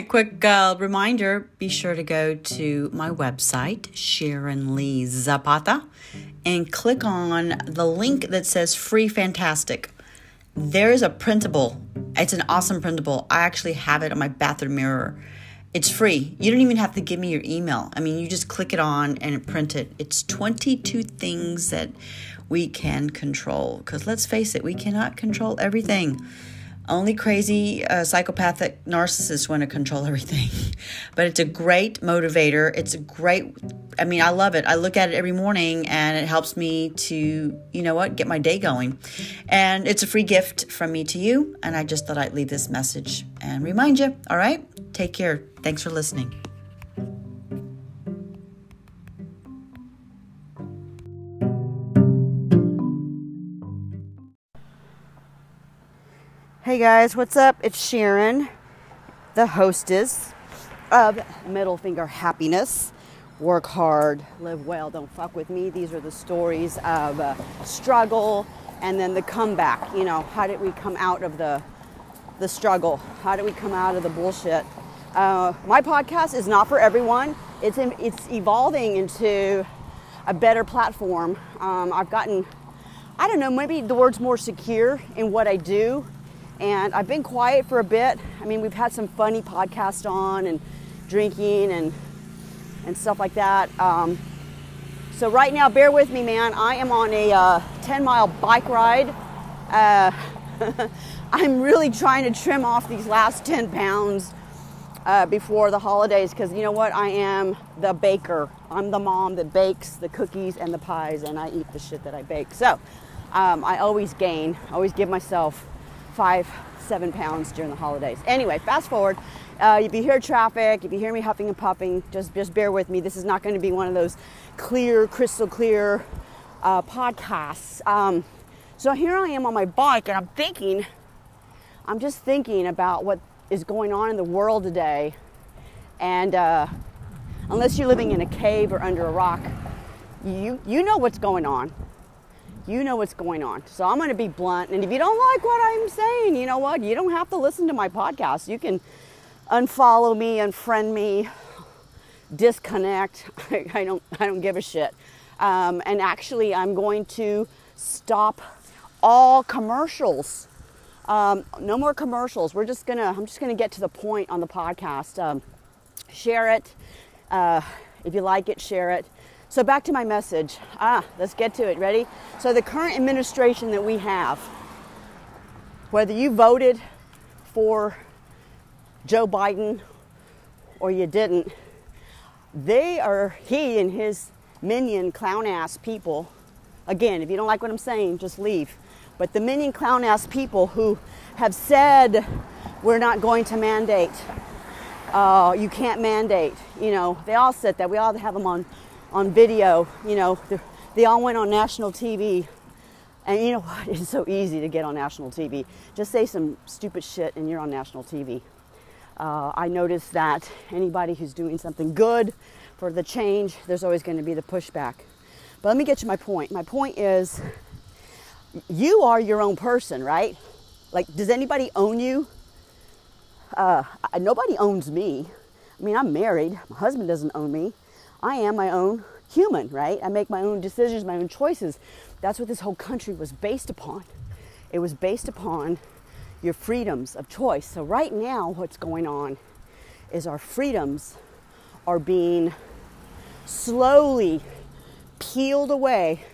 quick uh, reminder be sure to go to my website, Sharon Lee Zapata, and click on the link that says Free Fantastic. There's a printable, it's an awesome printable. I actually have it on my bathroom mirror. It's free. You don't even have to give me your email. I mean, you just click it on and print it. It's 22 things that we can control. Because let's face it, we cannot control everything. Only crazy uh, psychopathic narcissists want to control everything. but it's a great motivator. It's a great, I mean, I love it. I look at it every morning and it helps me to, you know what, get my day going. And it's a free gift from me to you. And I just thought I'd leave this message and remind you. All right? Take care. Thanks for listening. Hey guys, what's up? It's Sharon, the hostess of Middle Finger Happiness. Work hard, live well, don't fuck with me. These are the stories of uh, struggle and then the comeback. You know, how did we come out of the the struggle? How did we come out of the bullshit? Uh, my podcast is not for everyone. It's in, it's evolving into a better platform. Um, I've gotten, I don't know, maybe the word's more secure in what I do and I've been quiet for a bit. I mean, we've had some funny podcasts on and drinking and and stuff like that. Um, so right now, bear with me, man. I am on a uh, 10 mile bike ride. Uh, I'm really trying to trim off these last 10 pounds uh, before the holidays because you know what? I am the baker. I'm the mom that bakes the cookies and the pies, and I eat the shit that I bake. So um, I always gain, I always give myself five, seven pounds during the holidays. Anyway, fast forward. Uh, if you hear traffic, if you hear me huffing and puffing, just just bear with me. This is not going to be one of those clear, crystal clear uh, podcasts. Um, so here I am on my bike, and I'm thinking, I'm just thinking about what is going on in the world today. And uh, unless you're living in a cave or under a rock, you you know what's going on you know what's going on. So I'm going to be blunt. And if you don't like what I'm saying, you know what? You don't have to listen to my podcast. You can unfollow me, unfriend me, disconnect. I, don't. I don't give a shit. Um, and actually, I'm going to stop all commercials. Um, no more commercials. We're just gonna. I'm just gonna get to the point on the podcast. Um, share it. Uh, if you like it, share it. So back to my message. Ah, let's get to it. Ready? So the current administration that we have, whether you voted for Joe Biden or you didn't, they are he and his minion clown ass people. Again, if you don't like what I'm saying, just leave. But the minion clown ass people who have said we're not going to mandate, uh, you can't mandate. You know, they all said that. We all have them on on video. You know, they all went on national TV. And you know what? It's so easy to get on national TV. Just say some stupid shit and you're on national TV. Uh, I noticed that anybody who's doing something good for the change, there's always going to be the pushback. But let me get to my point. My point is you are your own person, right? Like, does anybody own you? Uh, nobody owns me. I mean, I'm married. My husband doesn't own me. I am my own human, right? I make my own decisions, my own choices. That's what this whole country was based upon. It was based upon your freedoms of choice. So, right now, what's going on is our freedoms are being slowly peeled away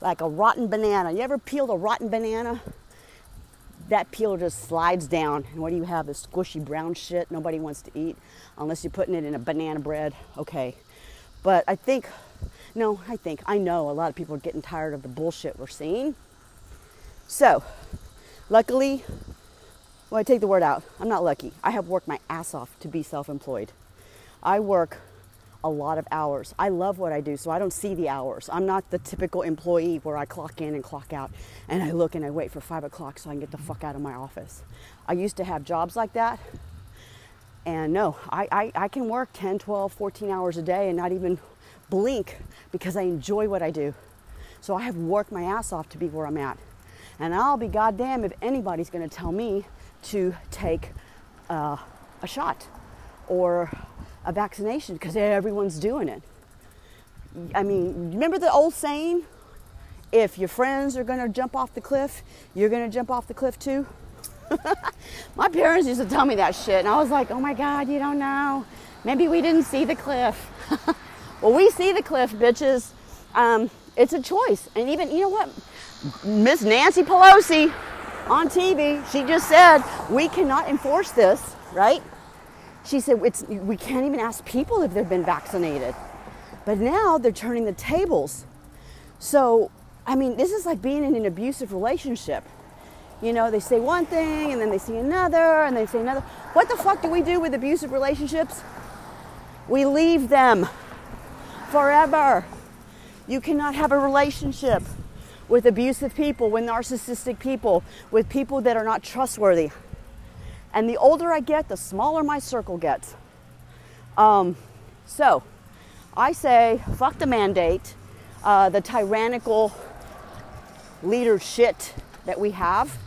like a rotten banana. You ever peeled a rotten banana? That peel just slides down, and what do you have? This squishy brown shit nobody wants to eat unless you're putting it in a banana bread. Okay, but I think, no, I think, I know a lot of people are getting tired of the bullshit we're seeing. So, luckily, well, I take the word out. I'm not lucky. I have worked my ass off to be self employed. I work a lot of hours. I love what I do, so I don't see the hours. I'm not the typical employee where I clock in and clock out and I look and I wait for five o'clock so I can get the fuck out of my office. I used to have jobs like that, and no, I, I, I can work 10, 12, 14 hours a day and not even blink because I enjoy what I do. So I have worked my ass off to be where I'm at. And I'll be goddamn if anybody's to tell me to take uh, a shot. or a vaccination because everyone's doing it. I mean, remember the old saying? If your friends are to jump off the cliff, you're to jump off the cliff too. my parents used to tell me that shit, and I was like, oh my God, you don't know. Maybe we didn't see the cliff. well, we see the cliff, bitches. Um, it's a choice. And even, you know what? Miss Nancy Pelosi on TV, she just said, we cannot enforce this, right? She said, it's, we can't even ask people if they've been vaccinated. But now they're turning the tables. So, I mean, this is like being in an abusive relationship. You know, they say one thing and then they say another and they say another. What the fuck do we do with abusive relationships? We leave them forever. You cannot have a relationship with abusive people, with narcissistic people, with people that are not trustworthy. And the older I get, the smaller my circle gets. Um, so I say, fuck the mandate, uh, the tyrannical leadership that we have.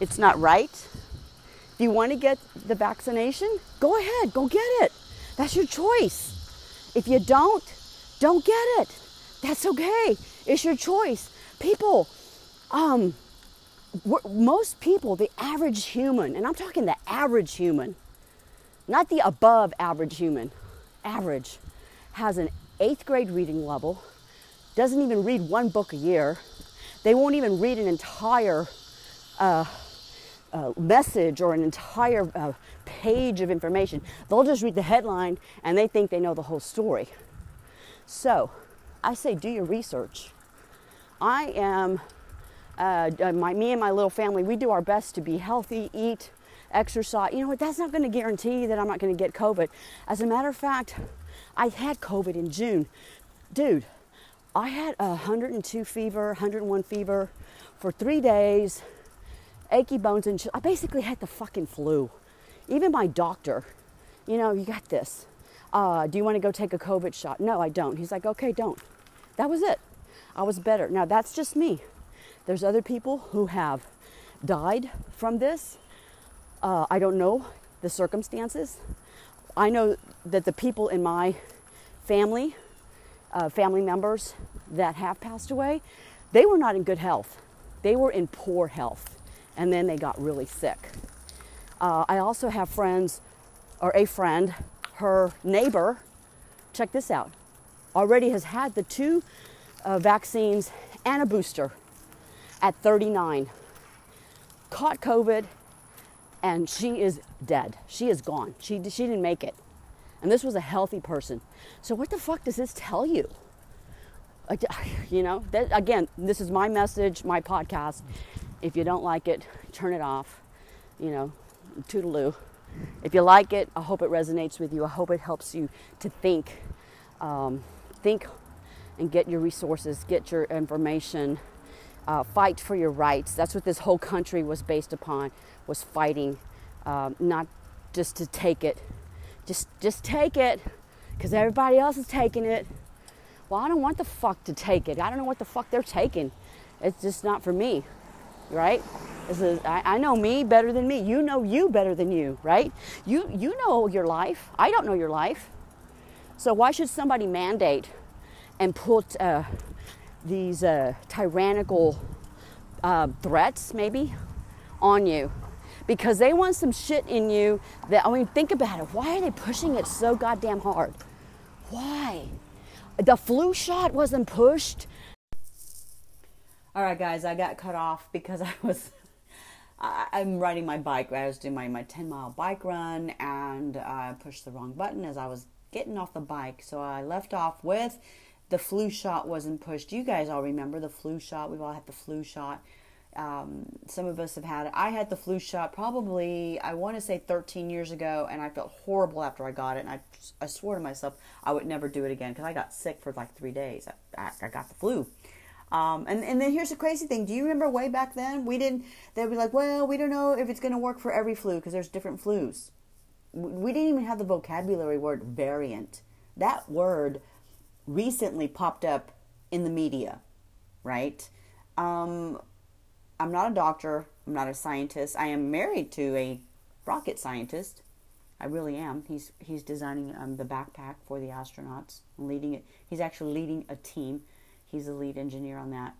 It's not right. If you want to get the vaccination, go ahead, go get it. That's your choice. If you don't, don't get it. That's okay. It's your choice. People, um, most people, the average human, and I'm talking the average human, not the above average human, average, has an eighth grade reading level, doesn't even read one book a year. They won't even read an entire uh, uh, message or an entire uh, page of information. They'll just read the headline and they think they know the whole story. So I say, do your research. I am uh, uh, my, me and my little family, we do our best to be healthy, eat, exercise. You know what? That's not going to guarantee that I'm not going to get COVID. As a matter of fact, I had COVID in June. Dude, I had a 102 fever, 101 fever for three days, achy bones, and I basically had the fucking flu. Even my doctor, you know, you got this. Uh, do you want to go take a COVID shot? No, I don't. He's like, okay, don't. That was it. I was better. Now, that's just me. There's other people who have died from this. Uh, I don't know the circumstances. I know that the people in my family, uh, family members that have passed away, they were not in good health. They were in poor health, and then they got really sick. Uh, I also have friends, or a friend, her neighbor, check this out, already has had the two uh, vaccines and a booster at 39, caught COVID, and she is dead. She is gone. She, she didn't make it. And this was a healthy person. So, what the fuck does this tell you? You know, that, again, this is my message, my podcast. If you don't like it, turn it off. You know, toodaloo. If you like it, I hope it resonates with you. I hope it helps you to think, um, think, and get your resources, get your information uh, fight for your rights. That's what this whole country was based upon, was fighting, um, not just to take it. Just, just take it, because everybody else is taking it. Well, I don't want the fuck to take it. I don't know what the fuck they're taking. It's just not for me, right? This is, I, I know me better than me. You know you better than you, right? You, you know your life. I don't know your life. So why should somebody mandate and put uh, these uh, tyrannical uh, threats, maybe, on you because they want some shit in you that, I mean, think about it. Why are they pushing it so goddamn hard? Why? The flu shot wasn't pushed. All right, guys, I got cut off because I was. I'm riding my bike. I was doing my, my 10 mile bike run and I pushed the wrong button as I was getting off the bike. So I left off with the flu shot wasn't pushed. You guys all remember the flu shot. We've all had the flu shot. Um, some of us have had it. I had the flu shot probably, I want to say 13 years ago, and I felt horrible after I got it. And I, I swore to myself I would never do it again because I got sick for like three days. I, I got the flu. Um, and, and then here's the crazy thing. Do you remember way back then? We didn't, they'd be like, well, we don't know if it's going to work for every flu because there's different flus. We didn't even have the vocabulary word variant. That word recently popped up in the media, right? Um, I'm not a doctor, I'm not a scientist. I am married to a rocket scientist, I really am. He's he's designing um, the backpack for the astronauts, leading it. He's actually leading a team. He's the lead engineer on that.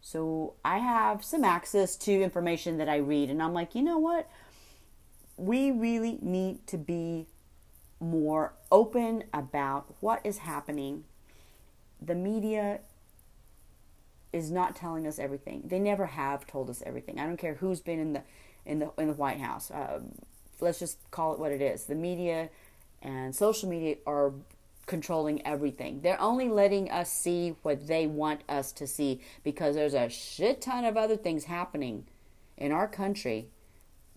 So I have some access to information that I read, and I'm like, you know what? We really need to be more open about what is happening. The media is not telling us everything. They never have told us everything. I don't care who's been in the in the in the White House. Um, let's just call it what it is. The media and social media are controlling everything. They're only letting us see what they want us to see because there's a shit ton of other things happening in our country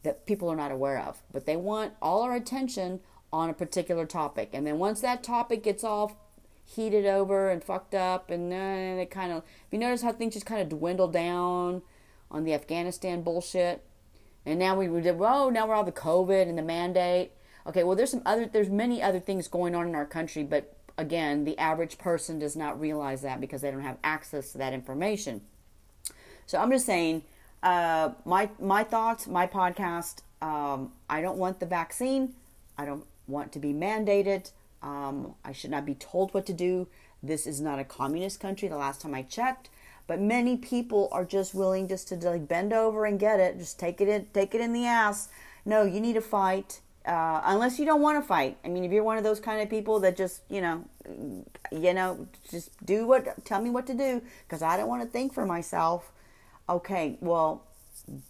that people are not aware of. But they want all our attention on a particular topic. And then once that topic gets all heated over and fucked up and uh, then it kind of you notice how things just kind of dwindle down on the Afghanistan bullshit and now we did, oh, now we're all the COVID and the mandate. Okay, well, there's some other, there's many other things going on in our country, but again, the average person does not realize that because they don't have access to that information. So I'm just saying, uh, my my thoughts, my podcast. Um, I don't want the vaccine. I don't want to be mandated. Um, I should not be told what to do. This is not a communist country. The last time I checked, but many people are just willing just to like bend over and get it, just take it in, take it in the ass. No, you need to fight. Uh, unless you don't want to fight. I mean, if you're one of those kind of people that just, you know, you know, just do what, tell me what to do, because I don't want to think for myself. Okay, well,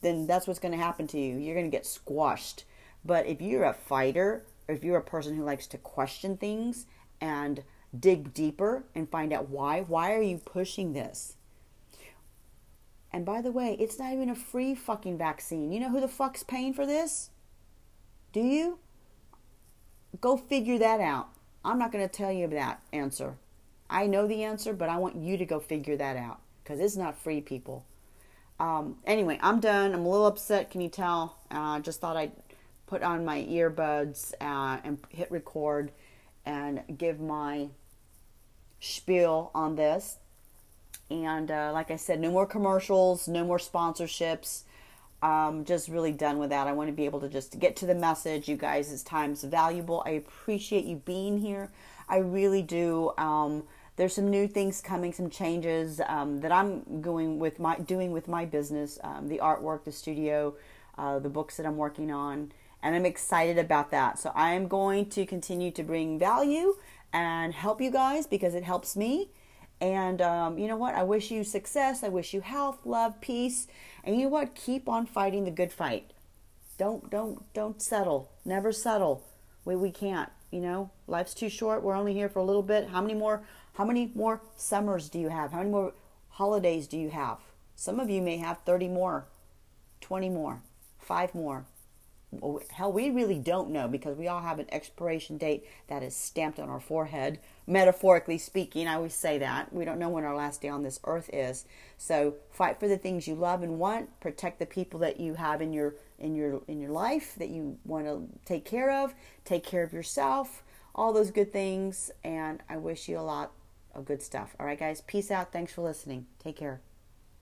then that's what's going to happen to you. You're going to get squashed. But if you're a fighter, or if you're a person who likes to question things and dig deeper and find out why, why are you pushing this? And by the way, it's not even a free fucking vaccine. You know who the fuck's paying for this? Do you? Go figure that out. I'm not going to tell you that answer. I know the answer, but I want you to go figure that out because it's not free, people. Um, anyway, I'm done. I'm a little upset. Can you tell? I uh, just thought I'd put on my earbuds uh, and hit record and give my spiel on this. And uh, like I said, no more commercials, no more sponsorships. Um, just really done with that. I want to be able to just get to the message. You guys' time's valuable. I appreciate you being here. I really do. Um, there's some new things coming, some changes um, that I'm going with my doing with my business, um, the artwork, the studio, uh, the books that I'm working on, and I'm excited about that. So I am going to continue to bring value and help you guys because it helps me. And um, you know what? I wish you success. I wish you health, love, peace. And you know what? Keep on fighting the good fight. Don't don't don't settle. Never settle. We we can't. You know, life's too short. We're only here for a little bit. How many more? How many more summers do you have? How many more holidays do you have? Some of you may have 30 more, 20 more, five more, hell, we really don't know because we all have an expiration date that is stamped on our forehead. Metaphorically speaking, I always say that. We don't know when our last day on this earth is. So fight for the things you love and want. Protect the people that you have in your in your in your life that you want to take care of. Take care of yourself. All those good things. And I wish you a lot of good stuff. All right, guys. Peace out. Thanks for listening. Take care.